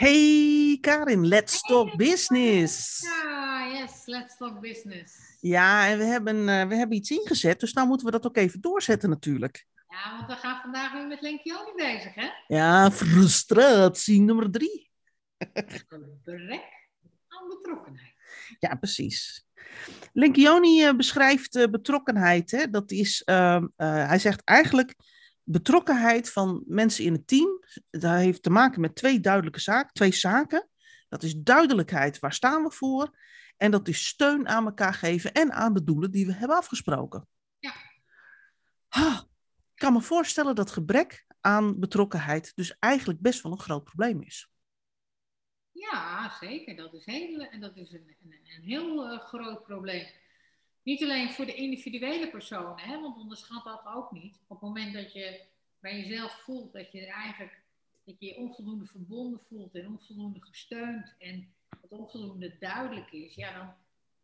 Hey Karin, let's talk business. Ja, yes, let's talk business. Ja, en we hebben, uh, we hebben iets ingezet, dus nou moeten we dat ook even doorzetten natuurlijk. Ja, want we gaan vandaag weer met Lenkioni bezig, hè? Ja, frustratie nummer drie. Gebrek aan betrokkenheid. Ja, precies. Lenkioni uh, beschrijft uh, betrokkenheid. Hè? Dat is, ehm, hij zegt eigenlijk betrokkenheid van mensen in het team, dat heeft te maken met twee duidelijke zaken, twee zaken. Dat is duidelijkheid, waar staan we voor? En dat is steun aan elkaar geven en aan de doelen die we hebben afgesproken. Ja. Ha, ik kan me voorstellen dat gebrek aan betrokkenheid dus eigenlijk best wel een groot probleem is. Ja, zeker. Dat is, heel, en dat is een, een, een heel uh, groot probleem. Niet alleen voor de individuele personen, hè, want onderschat dat ook niet. Op het moment dat je bij jezelf voelt dat je eigenlijk dat je, onvoldoende verbonden voelt en onvoldoende gesteund en het onvoldoende duidelijk is, ja, dan,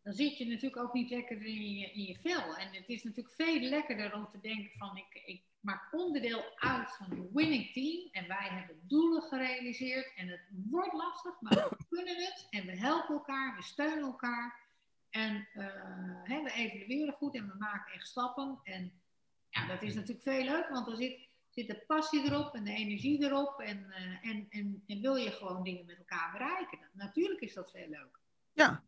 dan zit je natuurlijk ook niet lekker in je, in je vel. En het is natuurlijk veel lekkerder om te denken van ik, ik maak onderdeel uit van een winning team en wij hebben doelen gerealiseerd en het wordt lastig, maar we kunnen het en we helpen elkaar, we steunen elkaar. En uh, hè, we evalueren goed en we maken echt stappen. En ja, dat is natuurlijk veel leuk, want er zit, zit de passie erop en de energie erop. En, uh, en, en, en, wil je gewoon dingen met elkaar bereiken. Natuurlijk is dat veel leuk. Ja.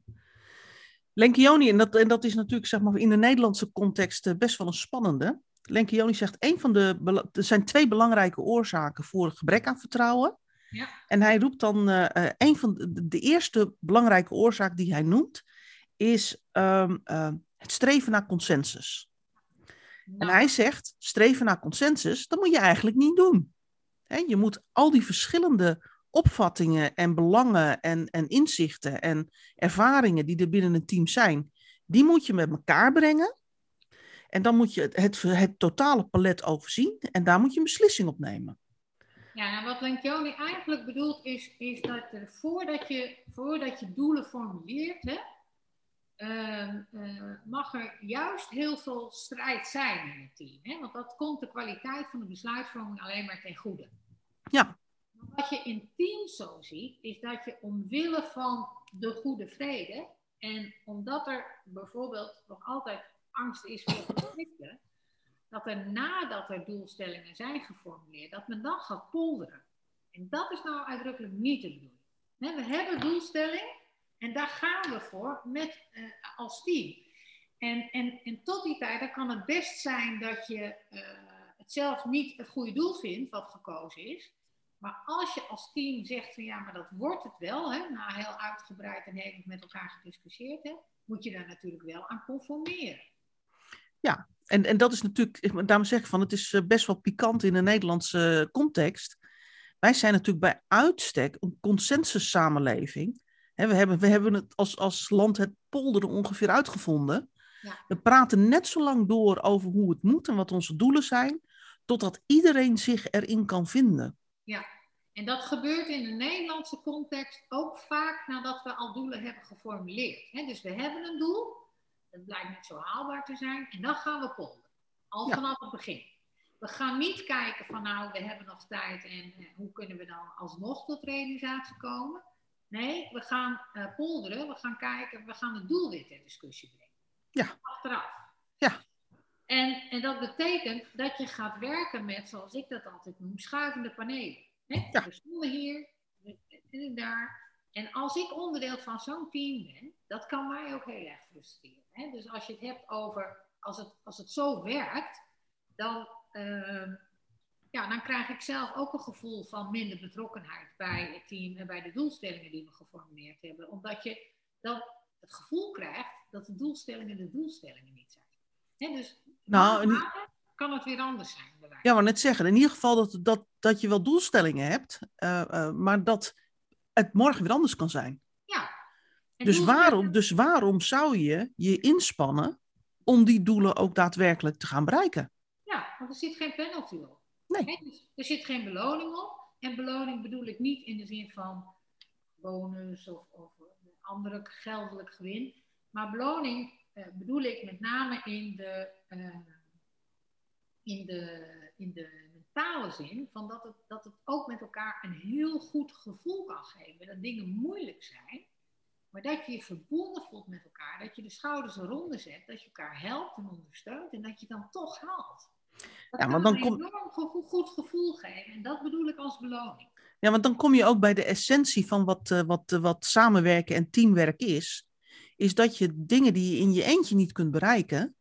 Lenkioni, en dat, en dat is natuurlijk zeg maar, in de Nederlandse context uh, best wel een spannende. Lenkioni zegt, een van de, er zijn twee belangrijke oorzaken voor het gebrek aan vertrouwen. Ja. En hij roept dan, een van de, de eerste belangrijke oorzaak die hij noemt, is um, uh, het streven naar consensus. Nou. En hij zegt, streven naar consensus, dat moet je eigenlijk niet doen. He, je moet al die verschillende opvattingen en belangen en, en inzichten en ervaringen die er binnen een team zijn, die moet je met elkaar brengen. En dan moet je het, het, het totale palet overzien en daar moet je een beslissing op nemen. Ja, nou wat Lencioni eigenlijk bedoelt is, is dat er voordat je, voordat je doelen formuleert, hè, uh, uh, mag er juist heel veel strijd zijn in het team. Hè? Want dat komt de kwaliteit van de besluitvorming alleen maar ten goede. Ja. Wat je in teams zo ziet, is dat je omwille van de goede vrede en omdat er bijvoorbeeld nog altijd angst is voor conflicten, dat er nadat er doelstellingen zijn geformuleerd, dat men dan gaat polderen. En dat is nou uitdrukkelijk niet de bedoeling. We hebben doelstelling, en daar gaan we voor met, uh, als team. En, en, en tot die tijd dan kan het best zijn dat je uh, het zelf niet het goede doel vindt wat gekozen is. Maar als je als team zegt van ja, maar dat wordt het wel, hè, na heel uitgebreid en hevig met elkaar gediscussieerd hebt, moet je daar natuurlijk wel aan conformeren. Ja, en, en dat is natuurlijk, daarom zeg ik van, het is best wel pikant in de Nederlandse context. Wij zijn natuurlijk bij uitstek een consensus samenleving we, hebben, we hebben het als, als land het polderen ongeveer uitgevonden. Ja. We praten net zo lang door over hoe het moet en wat onze doelen zijn, totdat iedereen zich erin kan vinden. Ja, en dat gebeurt in de Nederlandse context ook vaak nadat we al doelen hebben geformuleerd. dus we hebben een doel, dat blijkt niet zo haalbaar te zijn, en dan gaan we polderen. Al Ja. vanaf het begin. We gaan niet kijken van nou, we hebben nog tijd en eh, hoe kunnen we dan alsnog tot realisatie komen. Nee, we gaan eh, polderen, we gaan kijken, we gaan het doel weer ter discussie brengen. Ja. Achteraf. Ja. En, en dat betekent dat je gaat werken met, zoals ik dat altijd noem, schuivende panelen. Hè? Ja. We stonden hier, zitten daar. En als ik onderdeel van zo'n team ben, dat kan mij ook heel erg frustreren. Hè? Dus als je het hebt over, als het, als het zo werkt, dan, ehm, ja, dan krijg ik zelf ook een gevoel van minder betrokkenheid bij het team en bij de doelstellingen die we geformuleerd hebben. Omdat je dan het gevoel krijgt dat de doelstellingen de doelstellingen niet zijn. Hè, dus Nou, kan het weer anders zijn. Ja, maar net zeggen, in ieder geval dat, dat, dat je wel doelstellingen hebt, eh, eh, maar dat het morgen weer anders kan zijn. Ja. En Dus waarom, dus waarom zou je je inspannen om die doelen ook daadwerkelijk te gaan bereiken? Ja, want er zit geen penalty op. Nee. Dus er zit geen beloning op. En beloning bedoel ik niet in de zin van bonus of, of andere geldelijk gewin. Maar beloning eh, bedoel ik met name in de, eh, in de, in de totale zin van dat het, dat het ook met elkaar een heel goed gevoel kan geven. Dat dingen moeilijk zijn, maar dat je je verbonden voelt met elkaar. Dat je de schouders eronder zet, dat je elkaar helpt en ondersteunt en dat je dan toch haalt. Dat ja, maar dan een enorm goed gevoel geven en dat bedoel ik als beloning. Ja, want dan kom je ook bij de essentie van wat, uh, wat, uh, wat samenwerken en teamwerk is. Is dat je dingen die je in je eentje niet kunt bereiken,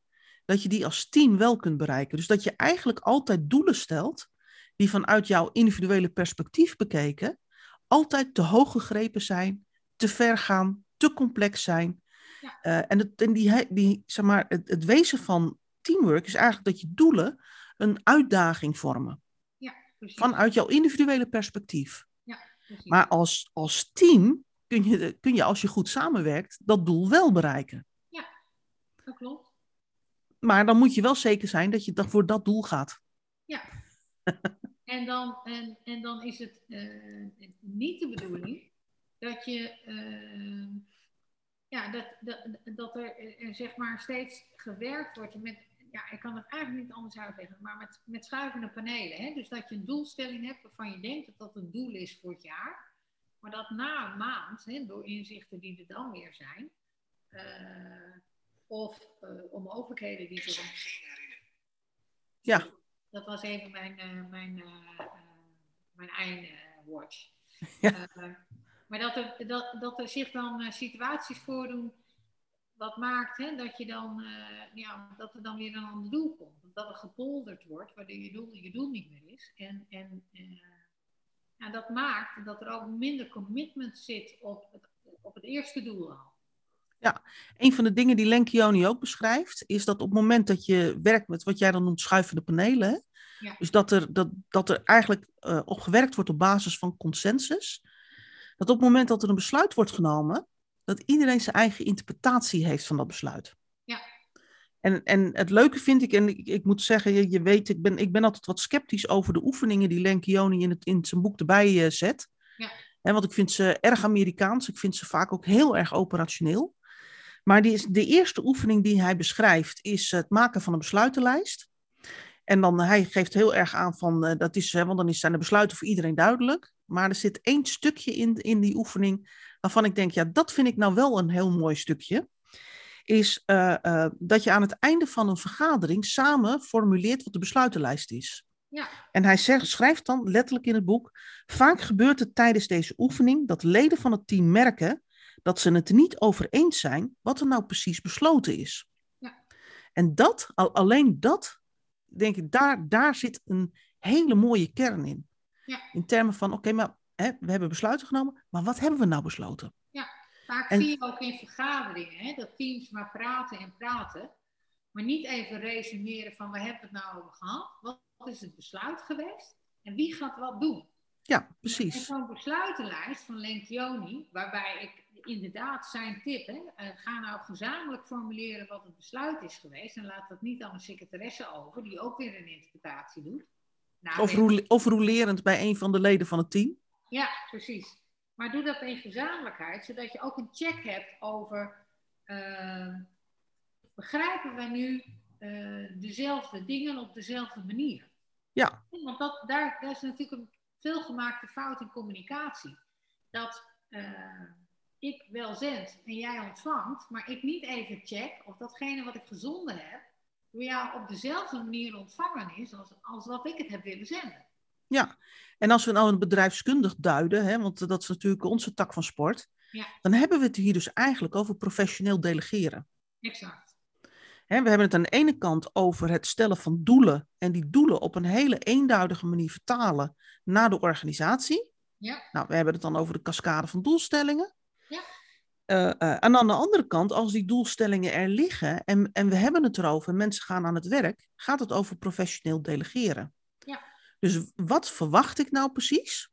dat je die als team wel kunt bereiken. Dus dat je eigenlijk altijd doelen stelt die vanuit jouw individuele perspectief bekeken altijd te hoog gegrepen zijn, te ver gaan, te complex zijn. Ja. Uh, en het, en die, die, zeg maar, het, het wezen van teamwork is eigenlijk dat je doelen een uitdaging vormen. Ja, vanuit jouw individuele perspectief. Ja, maar als, als team kun je, kun je, als je goed samenwerkt, dat doel wel bereiken. Ja, dat klopt. Maar dan moet je wel zeker zijn dat je dan voor dat doel gaat. Ja. en, dan, en, en dan is het uh, niet de bedoeling dat je. Uh, ja, dat, dat, dat er, er zeg maar steeds gewerkt wordt met ja, ik kan het eigenlijk niet anders uitleggen, maar met, met schuivende panelen. Hè? Dus dat je een doelstelling hebt waarvan je denkt dat dat een doel is voor het jaar. Maar dat na een maand, hè, door inzichten die er dan weer zijn, uh, of uh, onmogelijkheden die er dan... Ja. Dat was even mijn, uh, mijn, uh, mijn eindwatch. Ja. maar dat er, dat, dat er zich dan situaties voordoen wat maakt hè, dat, je dan, ja, dat er dan weer een ander doel komt. Dat er gepolderd wordt, waardoor je doel je doel niet meer is. En, en ja, dat maakt dat er ook minder commitment zit op het, op het eerste doel al. Ja, een van de dingen die Lenkioni ook beschrijft, is dat op het moment dat je werkt met wat jij dan noemt schuivende panelen, ja. dus dat er, dat, dat er eigenlijk uh, op gewerkt wordt op basis van consensus, dat op het moment dat er een besluit wordt genomen, dat iedereen zijn eigen interpretatie heeft van dat besluit. Ja. En, en het leuke vind ik, en ik, ik moet zeggen, je, je, weet, ik ben, ik ben altijd wat sceptisch over de oefeningen die Lenkioni in, het, in zijn boek erbij uh, zet. Ja. En want ik vind ze erg Amerikaans, ik vind ze vaak ook heel erg operationeel. Maar die is, de eerste oefening die hij beschrijft is het maken van een besluitenlijst. En dan, hij geeft heel erg aan van, uh, dat is, hè, want dan zijn de besluiten voor iedereen duidelijk. Maar er zit één stukje in, in die oefening waarvan ik denk, ja, dat vind ik nou wel een heel mooi stukje. Is uh, uh, dat je aan het einde van een vergadering samen formuleert wat de besluitenlijst is. Ja. En hij zegt, schrijft dan letterlijk in het boek: Vaak gebeurt het tijdens deze oefening dat leden van het team merken dat ze het niet over eens zijn wat er nou precies besloten is. Ja. En dat, al, alleen dat, denk ik, daar, daar zit een hele mooie kern in. Ja. In termen van, oké, maar hè, we hebben besluiten genomen, maar wat hebben we nou besloten? Ja, vaak zie je ook in vergaderingen hè, dat teams maar praten en praten, maar niet even resumeren van waar hebben we het nou over gehad? Wat, wat is het besluit geweest? En wie gaat wat doen? Ja, precies. En zo'n besluitenlijst van Lencioni, waarbij ik inderdaad zijn tip, hè, uh, ga nou gezamenlijk formuleren wat het besluit is geweest en laat dat niet aan een secretaresse over, die ook weer een interpretatie doet. Nou, of, of rolerend bij een van de leden van het team. Ja, precies. Maar doe dat in gezamenlijkheid, zodat je ook een check hebt over, uh, begrijpen wij nu uh, dezelfde dingen op dezelfde manier? Ja. Want dat, daar, daar is natuurlijk een veelgemaakte fout in communicatie. Dat uh, ik wel zend en jij ontvangt, maar ik niet even check of datgene wat ik gezonden heb, door jou op dezelfde manier ontvangen is als, als wat ik het heb willen zenden. En als we nou een bedrijfskundig duiden, hè, want dat is natuurlijk onze tak van sport, ja. dan hebben we het hier dus eigenlijk over professioneel delegeren. Exact. Hè, we hebben het aan de ene kant over het stellen van doelen en die doelen op een hele eenduidige manier vertalen naar de organisatie. Ja. Nou, we hebben het dan over de cascade van doelstellingen. Ja. Uh, uh, en aan de andere kant, als die doelstellingen er liggen en, en we hebben het erover, mensen gaan aan het werk, gaat het over professioneel delegeren. Dus wat verwacht ik nou precies?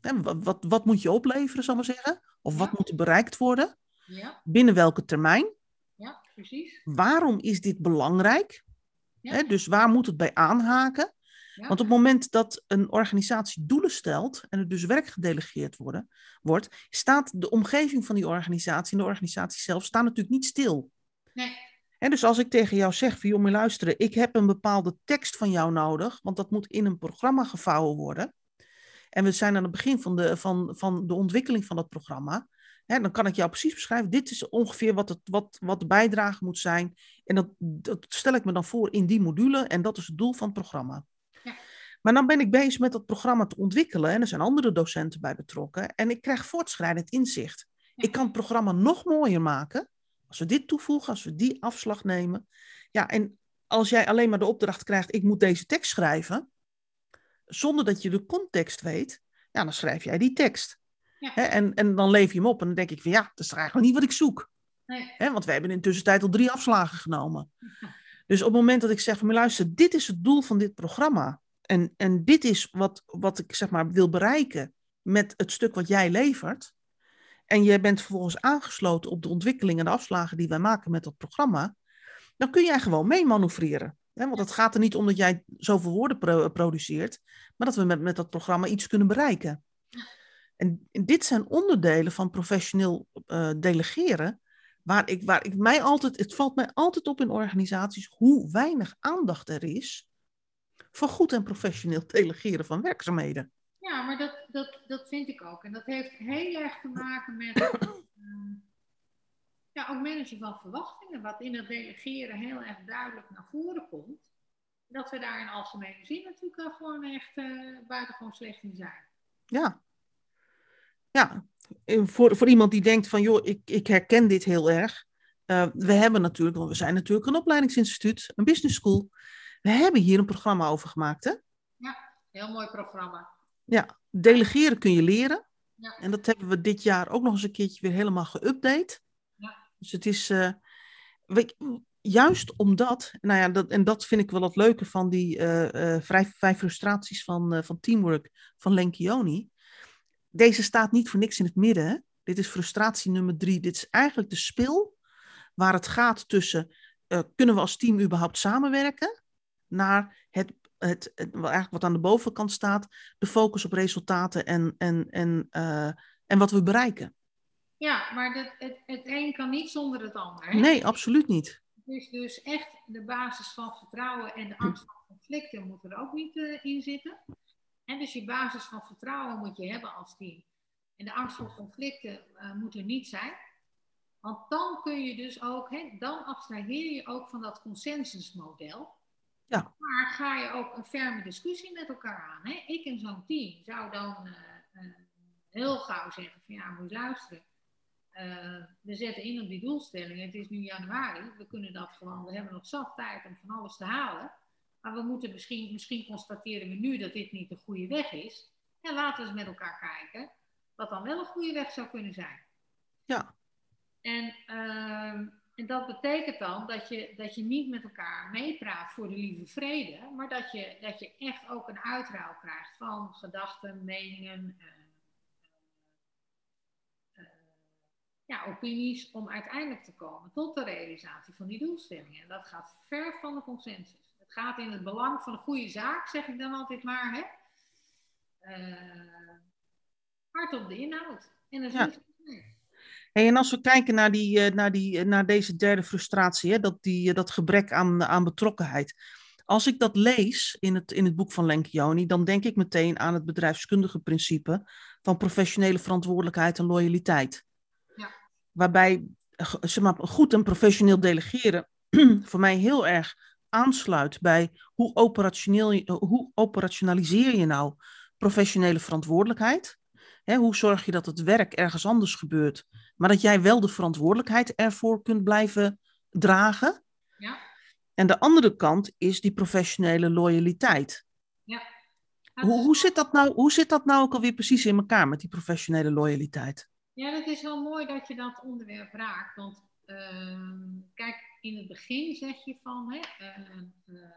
Wat, wat, wat, moet je opleveren, zal ik maar zeggen? Of wat moet er bereikt worden? Ja. Binnen welke termijn? Ja, precies. Waarom is dit belangrijk? Ja. dus waar moet het bij aanhaken? Ja. Want op het moment dat een organisatie doelen stelt en er dus werk gedelegeerd worden, wordt, staat de omgeving van die organisatie en de organisatie zelf staan natuurlijk niet stil. Nee. En dus als ik tegen jou zeg, van, joh, luisteren, ik heb een bepaalde tekst van jou nodig, want dat moet in een programma gevouwen worden. En we zijn aan het begin van de, van, van de ontwikkeling van dat programma. Hè, dan kan ik jou precies beschrijven, dit is ongeveer wat, het, wat, wat de bijdrage moet zijn. En dat, dat stel ik me dan voor in die module en dat is het doel van het programma. Ja. Maar dan ben ik bezig met dat programma te ontwikkelen en er zijn andere docenten bij betrokken. En ik krijg voortschrijdend inzicht. Ik kan het programma nog mooier maken als we dit toevoegen, als we die afslag nemen. Ja, en als jij alleen maar de opdracht krijgt, ik moet deze tekst schrijven, zonder dat je de context weet, ja, dan schrijf jij die tekst. Ja. en, en dan leef je hem op en dan denk ik van ja, dat is eigenlijk niet wat ik zoek. Nee. want we hebben in de tussentijd al drie afslagen genomen. Dus op het moment dat ik zeg van luister, dit is het doel van dit programma. En, en dit is wat, wat ik zeg maar wil bereiken met het stuk wat jij levert. En je bent vervolgens aangesloten op de ontwikkeling en de afslagen die wij maken met dat programma. Dan kun jij gewoon mee manoeuvreren. want het gaat er niet om dat jij zoveel woorden produceert, maar dat we met, met dat programma iets kunnen bereiken. En, dit zijn onderdelen van professioneel uh, delegeren, waar ik, waar ik mij altijd, het valt mij altijd op in organisaties hoe weinig aandacht er is voor goed en professioneel delegeren van werkzaamheden. Ja, maar dat, dat, dat vind ik ook. En dat heeft heel erg te maken met uh, ja, ook managen van verwachtingen, wat in het delegeren heel erg duidelijk naar voren komt. Dat we daar in algemene zin natuurlijk gewoon echt uh, buitengewoon slecht in zijn. Ja, ja, voor, voor iemand die denkt van, joh, ik, ik herken dit heel erg. Uh, we hebben natuurlijk, want we zijn natuurlijk een opleidingsinstituut, een business school. We hebben hier een programma over gemaakt, hè? Ja, heel mooi programma. Ja, delegeren kun je leren. Ja. En dat hebben we dit jaar ook nog eens een keertje weer helemaal geüpdate. Ja. Dus het is, uh, weet, juist omdat, nou ja, dat, en dat vind ik wel het leuke van die uh, vijf, frustraties van, van Teamwork van Lenkioni deze staat niet voor niks in het midden. Dit is frustratie nummer drie. Dit is eigenlijk de spil waar het gaat tussen kunnen we als team überhaupt samenwerken, naar het, eigenlijk wat aan de bovenkant staat, de focus op resultaten en, en, en, uh, en wat we bereiken. Ja, maar dat, het, het een kan niet zonder het ander. Hè? Nee, absoluut niet. Is dus echt de basis van vertrouwen en de angst voor conflicten moet er ook niet uh, in zitten. En dus je basis van vertrouwen moet je hebben als team. En de angst voor conflicten uh, moet er niet zijn. Want dan kun je dus ook, hè, dan abstraheer je ook van dat consensusmodel. Ja. Maar ga je ook een ferme discussie met elkaar aan. Hè? Ik en zo'n team zou dan uh, uh, heel gauw zeggen van ja, moet je luisteren. we zetten in op die doelstellingen. Het is nu januari. We kunnen dat gewoon, we hebben nog zat tijd om van alles te halen. Maar we moeten misschien, misschien constateren we nu dat dit niet de goede weg is. En laten we eens met elkaar kijken wat dan wel een goede weg zou kunnen zijn. Ja. En, ehm, en dat betekent dan dat je, dat je niet met elkaar meepraat voor de lieve vrede, maar dat je, dat je echt ook een uitruil krijgt van gedachten, meningen, uh, ja, opinies, om uiteindelijk te komen tot de realisatie van die doelstellingen. En dat gaat ver van de consensus. Het gaat in het belang van een goede zaak, zeg ik dan altijd maar. Hè? Uh, hard op de inhoud. En dat is ja. Hey, en als we kijken naar, die, eh, naar, die, eh, naar deze derde frustratie, hè, dat, die, dat gebrek aan, aan betrokkenheid. Als ik dat lees in het, in het boek van Lenkioni, dan denk ik meteen aan het bedrijfskundige principe van professionele verantwoordelijkheid en loyaliteit. Ja. Waarbij zeg maar, goed en professioneel delegeren voor mij heel erg aansluit bij hoe, operationeel, hoe operationaliseer je nou professionele verantwoordelijkheid? Hoe zorg je dat het werk ergens anders gebeurt, maar dat jij wel de verantwoordelijkheid ervoor kunt blijven dragen? Ja. En de andere kant is die professionele loyaliteit. Ja. Hoe, hoe, zit dat nou, hoe zit dat nou ook alweer precies in elkaar met die professionele loyaliteit? Ja, dat is wel mooi dat je dat onderwerp raakt. Want uh, kijk, in het begin zeg je van hè, uh, uh,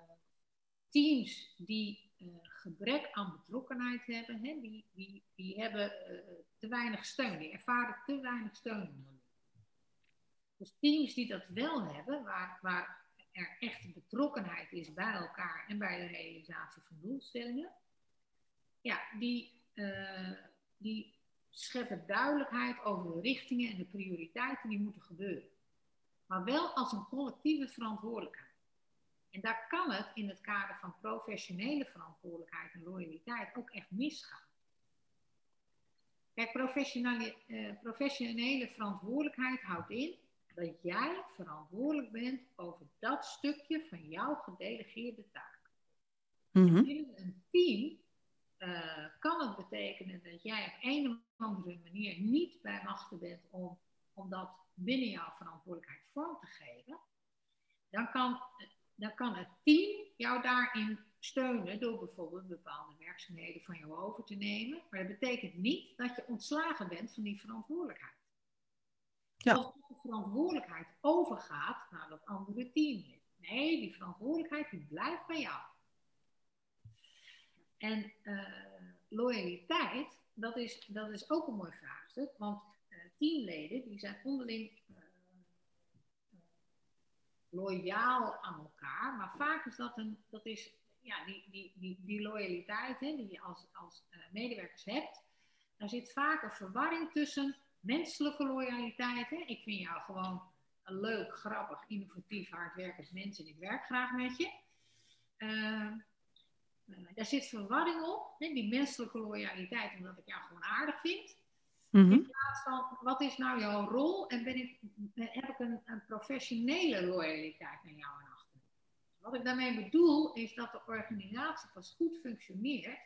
teams die gebrek aan betrokkenheid hebben, hè, die, die, die hebben te weinig steun, die ervaren te weinig steun. Dus teams die dat wel hebben, waar, waar er echt betrokkenheid is bij elkaar en bij de realisatie van doelstellingen, ja, die, die scheppen duidelijkheid over de richtingen en de prioriteiten die moeten gebeuren. maar wel als een collectieve verantwoordelijkheid. En daar kan het in het kader van professionele verantwoordelijkheid en loyaliteit ook echt misgaan. Kijk, professionele, eh, professionele verantwoordelijkheid houdt in dat jij verantwoordelijk bent over dat stukje van jouw gedelegeerde taak. Mm Binnen een team uh, kan het betekenen dat jij op een of andere manier niet bij machten bent om, om dat binnen jouw verantwoordelijkheid vorm te geven. Dan kan, dan kan het team jou daarin steunen door bijvoorbeeld bepaalde werkzaamheden van jou over te nemen. Maar dat betekent niet dat je ontslagen bent van die verantwoordelijkheid. Ja. Of de verantwoordelijkheid overgaat naar dat andere team. Nee, die verantwoordelijkheid die blijft bij jou. En uh, loyaliteit, dat is, dat is ook een mooi vraagstuk. Want uh, teamleden die zijn onderling uh, loyaal aan elkaar. Maar vaak is dat een, dat is, ja, die, die, die, die loyaliteit hè, die je als, als medewerkers hebt. Daar zit vaak een verwarring tussen menselijke loyaliteit. Ik vind jou gewoon leuk, grappig, innovatief, hardwerkend mens en ik werk graag met je. Uh, daar zit verwarring op, hè, die menselijke loyaliteit, omdat ik jou gewoon aardig vind. Mhm. In plaats van, wat is nou jouw rol en ben ik, heb ik een, een professionele loyaliteit naar jou en achter? Wat ik daarmee bedoel, is dat de organisatie pas goed functioneert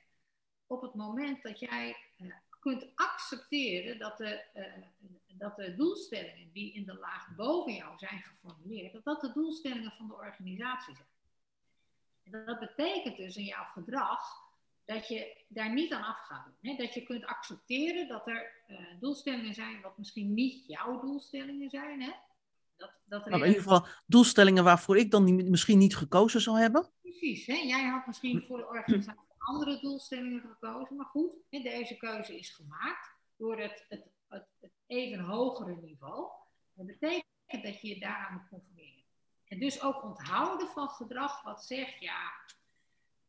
op het moment dat jij uh, kunt accepteren dat de, uh, dat de doelstellingen die in de laag boven jou zijn geformuleerd, dat dat de doelstellingen van de organisatie zijn. En dat betekent dus in jouw gedrag dat je daar niet aan af gaat doen. Hè? Dat je kunt accepteren dat er uh, doelstellingen zijn wat misschien niet jouw doelstellingen zijn. Hè? Dat, dat nou, in ieder geval doelstellingen waarvoor ik dan niet, misschien niet gekozen zou hebben. Precies. Hè? Jij had misschien voor de organisatie andere doelstellingen gekozen. Maar goed, hè, deze keuze is gemaakt door het, het, het, het even hogere niveau. Dat betekent dat je je daaraan moet conformeren. En dus ook onthouden van gedrag wat zegt, ja,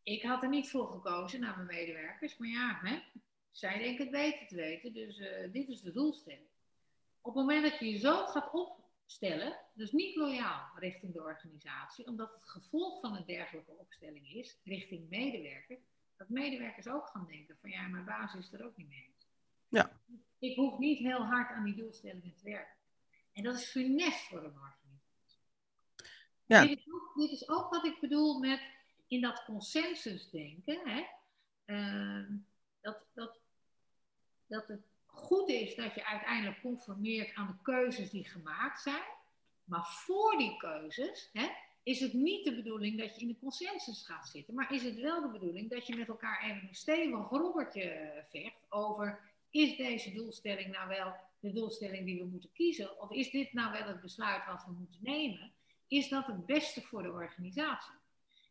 ik had er niet voor gekozen naar mijn medewerkers, maar ja, hè, zij denken het beter te weten, dus uh, dit is de doelstelling. Op het moment dat je je zo gaat opstellen, dus niet loyaal richting de organisatie, omdat het gevolg van een dergelijke opstelling is, richting medewerker, dat medewerkers ook gaan denken van ja, mijn baas is er ook niet mee eens. Ja. Ik hoef niet heel hard aan die doelstellingen te werken. En dat is funest voor een organisatie. Ja. Dit, is ook, dit is ook wat ik bedoel met in dat consensusdenken. Hè? Uh, dat, dat, dat het goed is dat je uiteindelijk conformeert aan de keuzes die gemaakt zijn. Maar voor die keuzes hè, is het niet de bedoeling dat je in de consensus gaat zitten. Maar is het wel de bedoeling dat je met elkaar even een stevig robbertje vecht over... is deze doelstelling nou wel de doelstelling die we moeten kiezen? Of is dit nou wel het besluit wat we moeten nemen? is dat het beste voor de organisatie?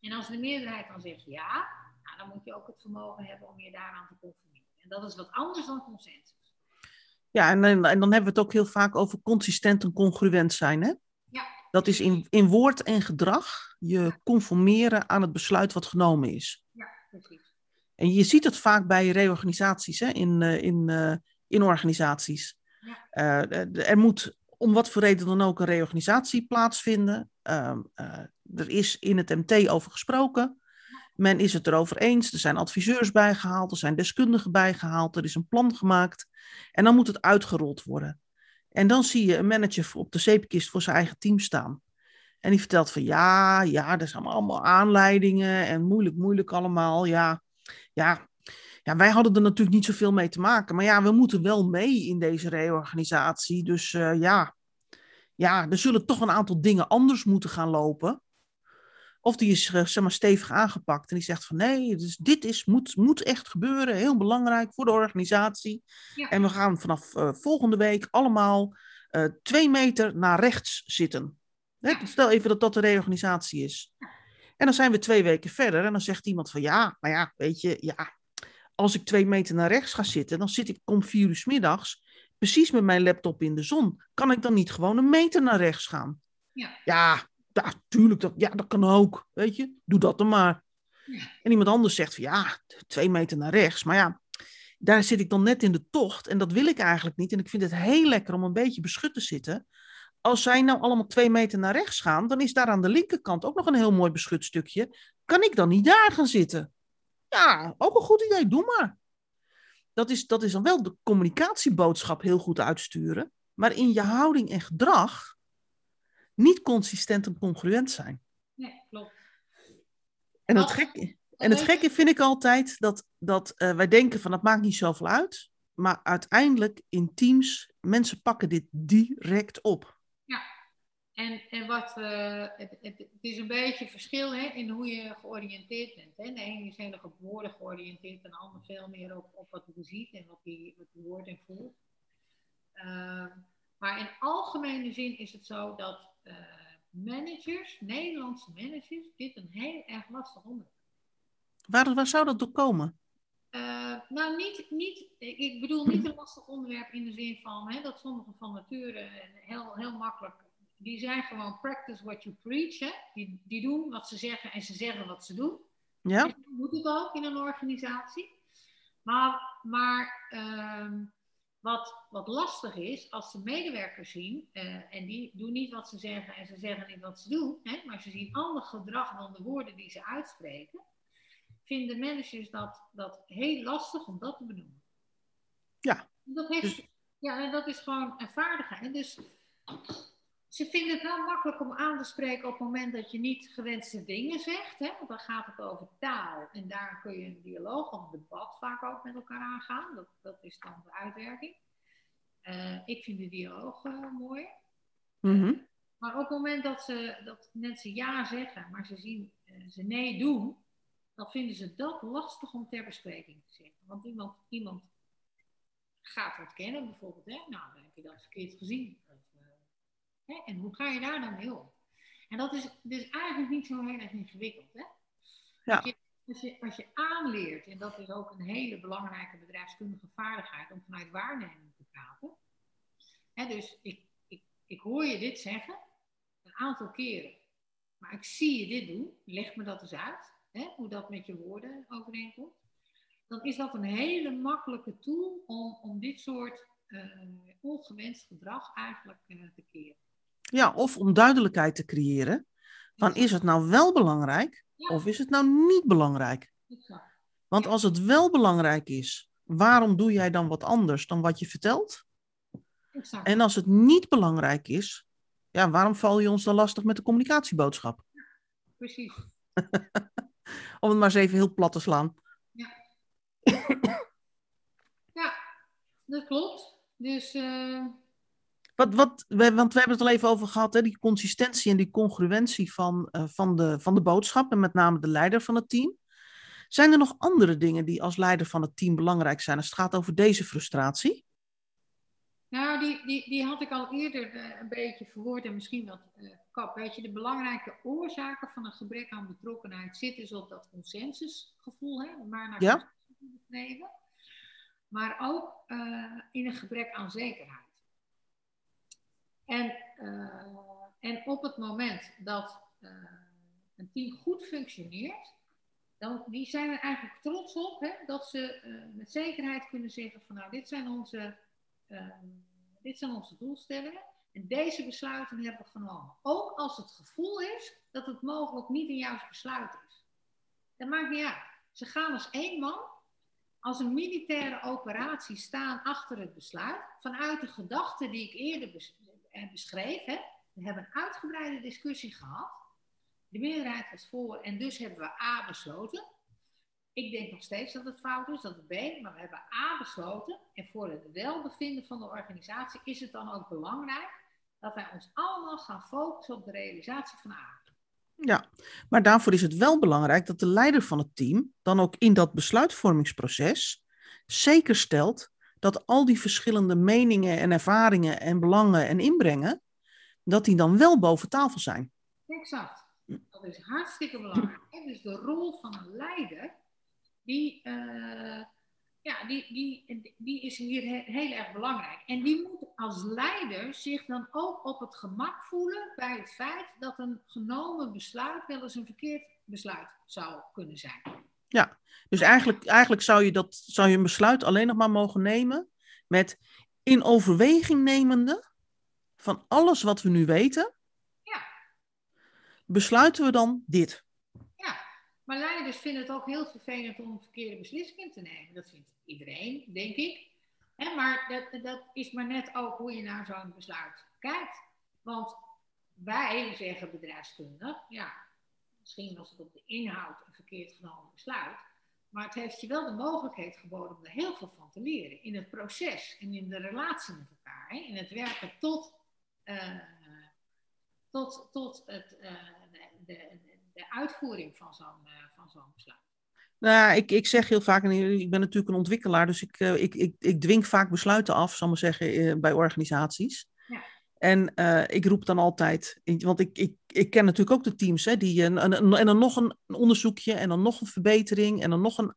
En als de meerderheid dan zegt ja, nou, dan moet je ook het vermogen hebben om je daaraan te conformeren. En dat is wat anders dan consensus. Ja, en, en, dan hebben we het ook heel vaak over consistent en congruent zijn. Hè? Ja. Dat is in, in woord en gedrag je conformeren aan het besluit wat genomen is. Ja, precies. En je ziet het vaak bij reorganisaties, hè? In, uh, in, uh, in organisaties. Ja. Uh, er moet om wat voor reden dan ook een reorganisatie plaatsvinden. Ehm, eh, er is in het MT over gesproken. Men is het erover eens. Er zijn adviseurs bijgehaald, er zijn deskundigen bijgehaald, er is een plan gemaakt. En dan moet het uitgerold worden. En dan zie je een manager op de zeepkist voor zijn eigen team staan. En die vertelt van ja, ja, er zijn allemaal aanleidingen en moeilijk, moeilijk allemaal. Ja, ja, ja, wij hadden er natuurlijk niet zoveel mee te maken. Maar ja, we moeten wel mee in deze reorganisatie. Dus uh, ja, ja, er zullen toch een aantal dingen anders moeten gaan lopen. Of die is uh, zeg maar, stevig aangepakt en die zegt van nee, dus dit is, moet, moet echt gebeuren, heel belangrijk voor de organisatie. Ja. En we gaan vanaf uh, volgende week allemaal twee meter naar rechts zitten. Stel even dat dat de reorganisatie is. En dan zijn we twee weken verder en dan zegt iemand van ja, maar ja, weet je, ja, als ik twee meter naar rechts ga zitten, dan zit ik om vier uur s middags precies met mijn laptop in de zon. Kan ik dan niet gewoon een meter naar rechts gaan? Ja, ja, ja tuurlijk, dat, ja, dat kan ook. Weet je, doe dat dan maar. En iemand anders zegt van ja, twee meter naar rechts. Maar ja, daar zit ik dan net in de tocht en dat wil ik eigenlijk niet. En ik vind het heel lekker om een beetje beschut te zitten. als zij nou allemaal twee meter naar rechts gaan, dan is daar aan de linkerkant ook nog een heel mooi beschutstukje. Kan ik dan niet daar gaan zitten? Ja, ook een goed idee, doe maar. Dat is, dat is dan wel de communicatieboodschap heel goed uitsturen, maar in je houding en gedrag niet consistent en congruent zijn. Nee, klopt. En het gekke, en het gekke vind ik altijd dat, dat uh, wij denken van dat maakt niet zoveel uit. Maar uiteindelijk in teams, mensen pakken dit direct op. Ja, en, en wat, uh, het, het, is een beetje verschil hè, in hoe je georiënteerd bent. Hè. De ene is heel erg op woorden georiënteerd en de ander veel meer op, op wat hij ziet en wat hij, wat hij hoort en voelt. Uh, maar in algemene zin is het zo dat uh, managers, Nederlandse managers, dit een heel erg lastig onderwerp. Waar, waar zou dat door komen? Uh, nou, niet, niet, ik bedoel niet een lastig onderwerp in de zin van hè, dat sommige van nature heel, heel makkelijk, die zijn gewoon practice what you preach. Hè? Die, die doen wat ze zeggen en ze zeggen wat ze doen. Ja. Dus moet het ook in een organisatie. Maar, maar uh, wat, wat lastig is, als ze medewerkers zien, uh, en die doen niet wat ze zeggen en ze zeggen niet wat ze doen, hè, maar ze zien ander gedrag dan de woorden die ze uitspreken vinden managers dat, dat heel lastig om dat te benoemen. Ja. Dat, heeft, dus... ja, en dat is gewoon een vaardigheid. Dus ze vinden het wel makkelijk om aan te spreken op het moment dat je niet gewenste dingen zegt. Hè? Want dan gaat het over taal. En daar kun je een dialoog of een debat vaak ook met elkaar aangaan. Dat, dat is dan de uitwerking. Uh, ik vind de dialoog uh, mooi. Mm -hmm. Maar op het moment dat, ze, dat mensen ja zeggen, maar ze zien uh, ze nee doen, dan vinden ze dat lastig om ter bespreking te zetten. Want iemand, iemand gaat wat kennen bijvoorbeeld, hè? nou dan heb je dat verkeerd gezien. Hè? En hoe ga je daar dan mee om? En dat is dus eigenlijk niet zo heel erg ingewikkeld. Hè? Ja. Als, je, als, je, als je aanleert, en dat is ook een hele belangrijke bedrijfskundige vaardigheid om vanuit waarneming te praten. Hè, dus ik, ik, ik hoor je dit zeggen een aantal keren, maar ik zie je dit doen, leg me dat eens uit hè, hoe dat met je woorden overeenkomt, dan is dat een hele makkelijke tool om, om dit soort uh, ongewenst gedrag eigenlijk uh, te keren. Ja, of om duidelijkheid te creëren. Van is het nou wel belangrijk ja. of is het nou niet belangrijk? Want als het wel belangrijk is, waarom doe jij dan wat anders dan wat je vertelt? Exact. En als het niet belangrijk is, ja, waarom val je ons dan lastig met de communicatieboodschap? Precies. Om het maar eens even heel plat te slaan. Ja, ja dat klopt. Dus. Uh... Wat, wat, want we hebben het al even over gehad, hè, die consistentie en die congruentie van, uh, van, de, van de boodschap en met name de leider van het team. Zijn er nog andere dingen die als leider van het team belangrijk zijn als het gaat over deze frustratie? Nou, die, die, die had ik al eerder uh, een beetje verwoord en misschien wat uh, kap. Weet je, de belangrijke oorzaken van een gebrek aan betrokkenheid zitten dus op dat consensusgevoel, hè, maar naar ja. streven. Maar ook uh, in een gebrek aan zekerheid. En, en op het moment dat een team goed functioneert, dan die zijn er eigenlijk trots op hè, dat ze met zekerheid kunnen zeggen van nou, dit zijn onze uh, dit zijn onze doelstellingen. En deze besluiten hebben we genomen. Ook als het gevoel is dat het mogelijk niet een juist besluit is. Dat maakt niet uit. Ze gaan als één man, als een militaire operatie staan achter het besluit. Vanuit de gedachten die ik eerder eh, beschreef. Hè. We hebben een uitgebreide discussie gehad. De meerderheid was voor en dus hebben we A besloten. Ik denk nog steeds dat het fout is, dat het B, maar we hebben A besloten. En voor het welbevinden van de organisatie is het dan ook belangrijk dat wij ons allemaal gaan focussen op de realisatie van A. Ja, maar daarvoor is het wel belangrijk dat de leider van het team dan ook in dat besluitvormingsproces zeker stelt dat al die verschillende meningen en ervaringen en belangen en inbrengen, dat die dan wel boven tafel zijn. Exact. Dat is hartstikke belangrijk. Dus de rol van een leider die, uh, ja, die, die, die is hier heel erg belangrijk. En die moet als leider zich dan ook op het gemak voelen bij het feit dat een genomen besluit wel eens een verkeerd besluit zou kunnen zijn. Ja, dus eigenlijk, eigenlijk zou, je dat, zou je een besluit alleen nog maar mogen nemen met in overweging nemende van alles wat we nu weten, Ja. besluiten we dan dit. Ja, maar leiders vinden het ook heel vervelend om verkeerde beslissingen te nemen. Dat vindt iedereen, denk ik. Hè, maar dat, dat is maar net ook hoe je naar zo'n besluit kijkt. Want wij zeggen bedrijfskundig, ja, misschien was het op de inhoud een verkeerd genomen besluit. Maar het heeft je wel de mogelijkheid geboden om er heel veel van te leren. In het proces en in de relatie met elkaar. Hè? In het werken tot, eh, tot, tot het, eh, de, de, uitvoering van zo'n uh, van zo'n besluit. Nou, ik, ik zeg heel vaak, en ik ben natuurlijk een ontwikkelaar, dus ik, ik, ik, dwing vaak besluiten af, zal ik maar zeggen, bij organisaties. Ja. En uh, ik roep dan altijd, want ik, ik, ik ken natuurlijk ook de teams, hè, die een, een, en dan nog een onderzoekje, en dan nog een verbetering, en dan nog een,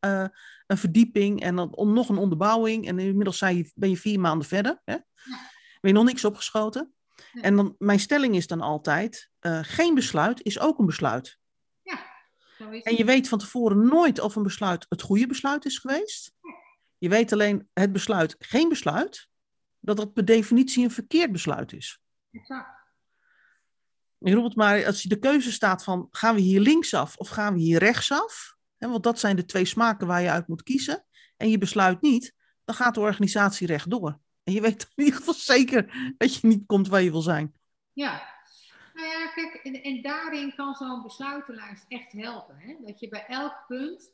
een verdieping, en dan nog een onderbouwing. En inmiddels zijn je, ben je vier maanden verder. Hè? Ja. Ben je nog niks opgeschoten. Ja. En dan, mijn stelling is dan altijd, geen besluit is ook een besluit. Zo is En je weet van tevoren nooit of een besluit het goede besluit is geweest. Je weet alleen het besluit geen besluit, dat dat per definitie een verkeerd besluit is. Exact. Het maar, als je de keuze staat van gaan we hier linksaf of gaan we hier rechtsaf, hè, want dat zijn de twee smaken waar je uit moet kiezen, en je besluit niet, dan gaat de organisatie rechtdoor. En je weet in ieder geval zeker dat je niet komt waar je wil zijn. Ja, nou ja, kijk, en, en daarin kan zo'n besluitenlijst echt helpen. Hè? Dat je bij elk punt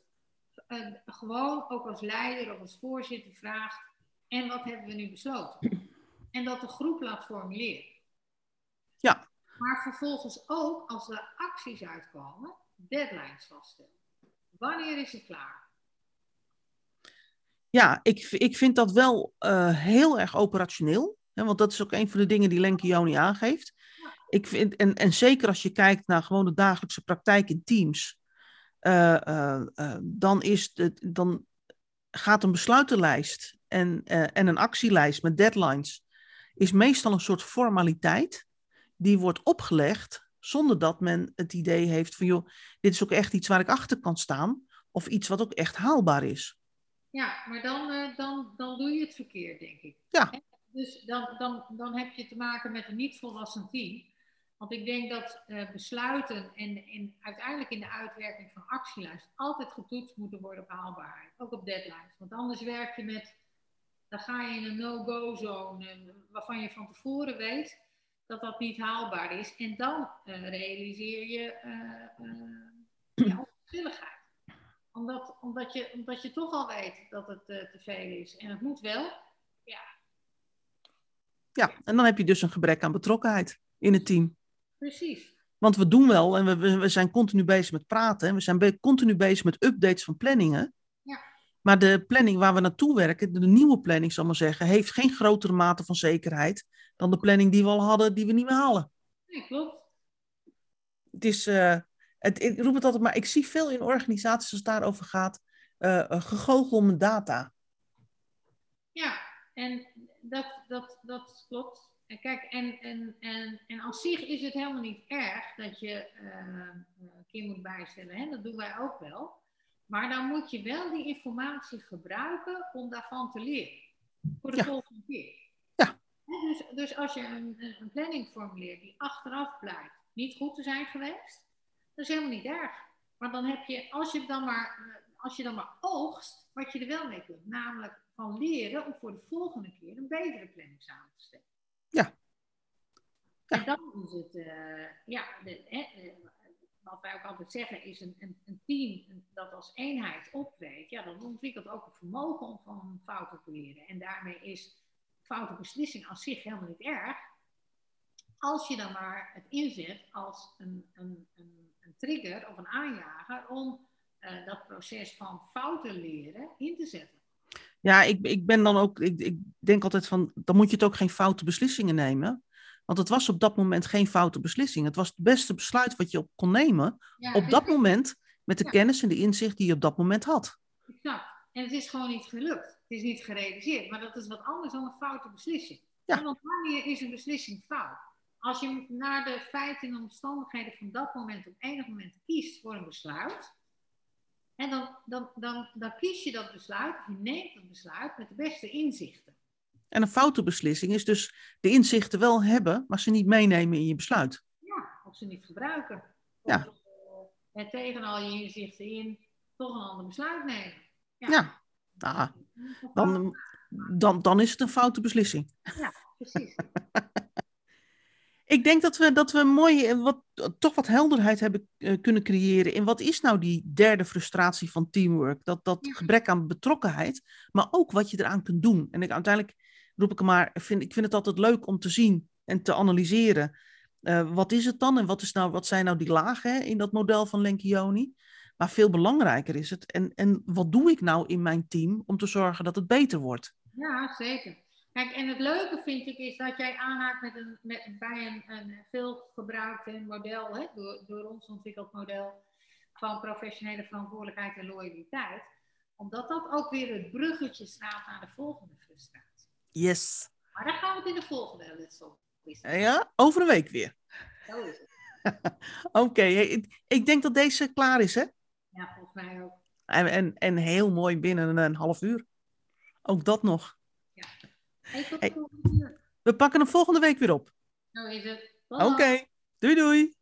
uh, gewoon ook als leider of als voorzitter vraagt: en wat hebben we nu besloten? En dat de groep laat formuleren. Ja. Maar vervolgens ook, als er acties uitkomen, deadlines vaststellen. Wanneer is het klaar? Ja, ik, ik vind dat wel uh, heel erg operationeel. Hè, want dat is ook een van de dingen die Lenke Joni aangeeft ik vind, en, en zeker als je kijkt naar gewoon de dagelijkse praktijk in teams, uh, uh, uh, dan, is het, dan gaat een besluitenlijst en, en een actielijst met deadlines, is meestal een soort formaliteit die wordt opgelegd zonder dat men het idee heeft van, joh, dit is ook echt iets waar ik achter kan staan, of iets wat ook echt haalbaar is. Ja, maar dan, dan, dan doe je het verkeerd, denk ik. Ja. Dus dan, dan, dan heb je te maken met een niet volwassen team. Want ik denk dat uh, besluiten en, en uiteindelijk in de uitwerking van actielijst altijd getoetst moeten worden op haalbaarheid. Ook op deadlines. Want anders werk je met, dan ga je in een no-go zone waarvan je van tevoren weet dat dat niet haalbaar is. En dan uh, realiseer je uh, ja, onverschilligheid. Omdat, omdat, je, omdat je toch al weet dat het te veel is. En het moet wel. Ja. ja, en dan heb je dus een gebrek aan betrokkenheid in het team. Precies. Want we doen wel en we, we zijn continu bezig met praten. En we zijn be continu bezig met updates van planningen. Maar de planning waar we naartoe werken, de, nieuwe planning zal maar zeggen, heeft geen grotere mate van zekerheid dan de planning die we al hadden, die we niet meer halen. Nee, klopt. Het is, uh, het, ik roep het altijd maar, ik zie veel in organisaties als het daarover gaat, uh, gegoochel met data. Ja, en dat, dat, dat klopt. En kijk, en, en, en, en als zich is het helemaal niet erg dat je uh, een keer moet bijstellen. Hè? Dat doen wij ook wel. Maar dan moet je wel die informatie gebruiken om daarvan te leren. Voor de Ja. volgende keer. Ja. Dus, dus als je een, een planning formuleert die achteraf blijkt niet goed te zijn geweest, dat is helemaal niet erg. Maar dan heb je, als je dan maar, eh, als je dan maar oogst, wat je er wel mee kunt. Namelijk van leren om voor de volgende keer een betere planning samen te stellen. Ja. Ja. En dan is het, uh, ja, de, eh, wat wij ook altijd zeggen is een, een, een, team dat als eenheid optreedt, ja, dan ontwikkelt ook het vermogen om van fouten te leren. En daarmee is foute beslissing als zich helemaal niet erg. Als je dan maar het inzet als een, een, een, een trigger of een aanjager om uh, dat proces van fouten leren in te zetten. Ja, ik, ik ben dan ook, ik, ik denk altijd van, dan moet je het ook geen foute beslissingen nemen. Want het was op dat moment geen foute beslissing. Het was het beste besluit wat je op kon nemen Ja, op dat moment met de Ja. kennis en de inzicht die je op dat moment had. Exact. En het is gewoon niet gelukt. Het is niet gerealiseerd. Maar dat is wat anders dan een foute beslissing. Ja. Want wanneer is een beslissing fout? Als je naar de feiten en omstandigheden van dat moment op enig moment kiest voor een besluit. En dan, dan, dan, dan kies je dat besluit, je neemt dat besluit met de beste inzichten. En een foute beslissing is dus de inzichten wel hebben, maar ze niet meenemen in je besluit. Ja, of ze niet gebruiken. Ja. Of, uh, tegen al je inzichten in toch een ander besluit nemen. Ja. Ja. Nou, dan, dan, dan is het een foute beslissing. Ja, precies. Ik denk dat we, dat we mooi, eh, wat, toch wat helderheid hebben uh, kunnen creëren in wat is nou die derde frustratie van teamwork. Dat, dat Ja. gebrek aan betrokkenheid, maar ook wat je eraan kunt doen. En ik, uiteindelijk roep ik maar, vind, ik vind het altijd leuk om te zien en te analyseren. Uh, wat is het dan en wat, is nou, wat zijn nou die lagen hè, in dat model van Lencioni? Maar veel belangrijker is het, en, en wat doe ik nou in mijn team om te zorgen dat het beter wordt? Ja, zeker. Kijk, en het leuke vind ik is dat jij aanhaakt met een, met, bij een, een veel gebruikt model, hè, door, door ons ontwikkeld model van professionele verantwoordelijkheid en loyaliteit. Omdat dat ook weer het bruggetje slaat naar de volgende frustratie. Yes. Maar daar gaan we het in de volgende les op. Ja, over een week weer. Zo is het. Oké, okay, ik, ik denk dat deze klaar is, hè? Ja, volgens mij ook. En, en, en heel mooi binnen een, half uur. Ook dat nog. Ja. Hey, tot Hey. de volgende keer. We pakken hem volgende week weer op. Zo is het. Oké, doei doei.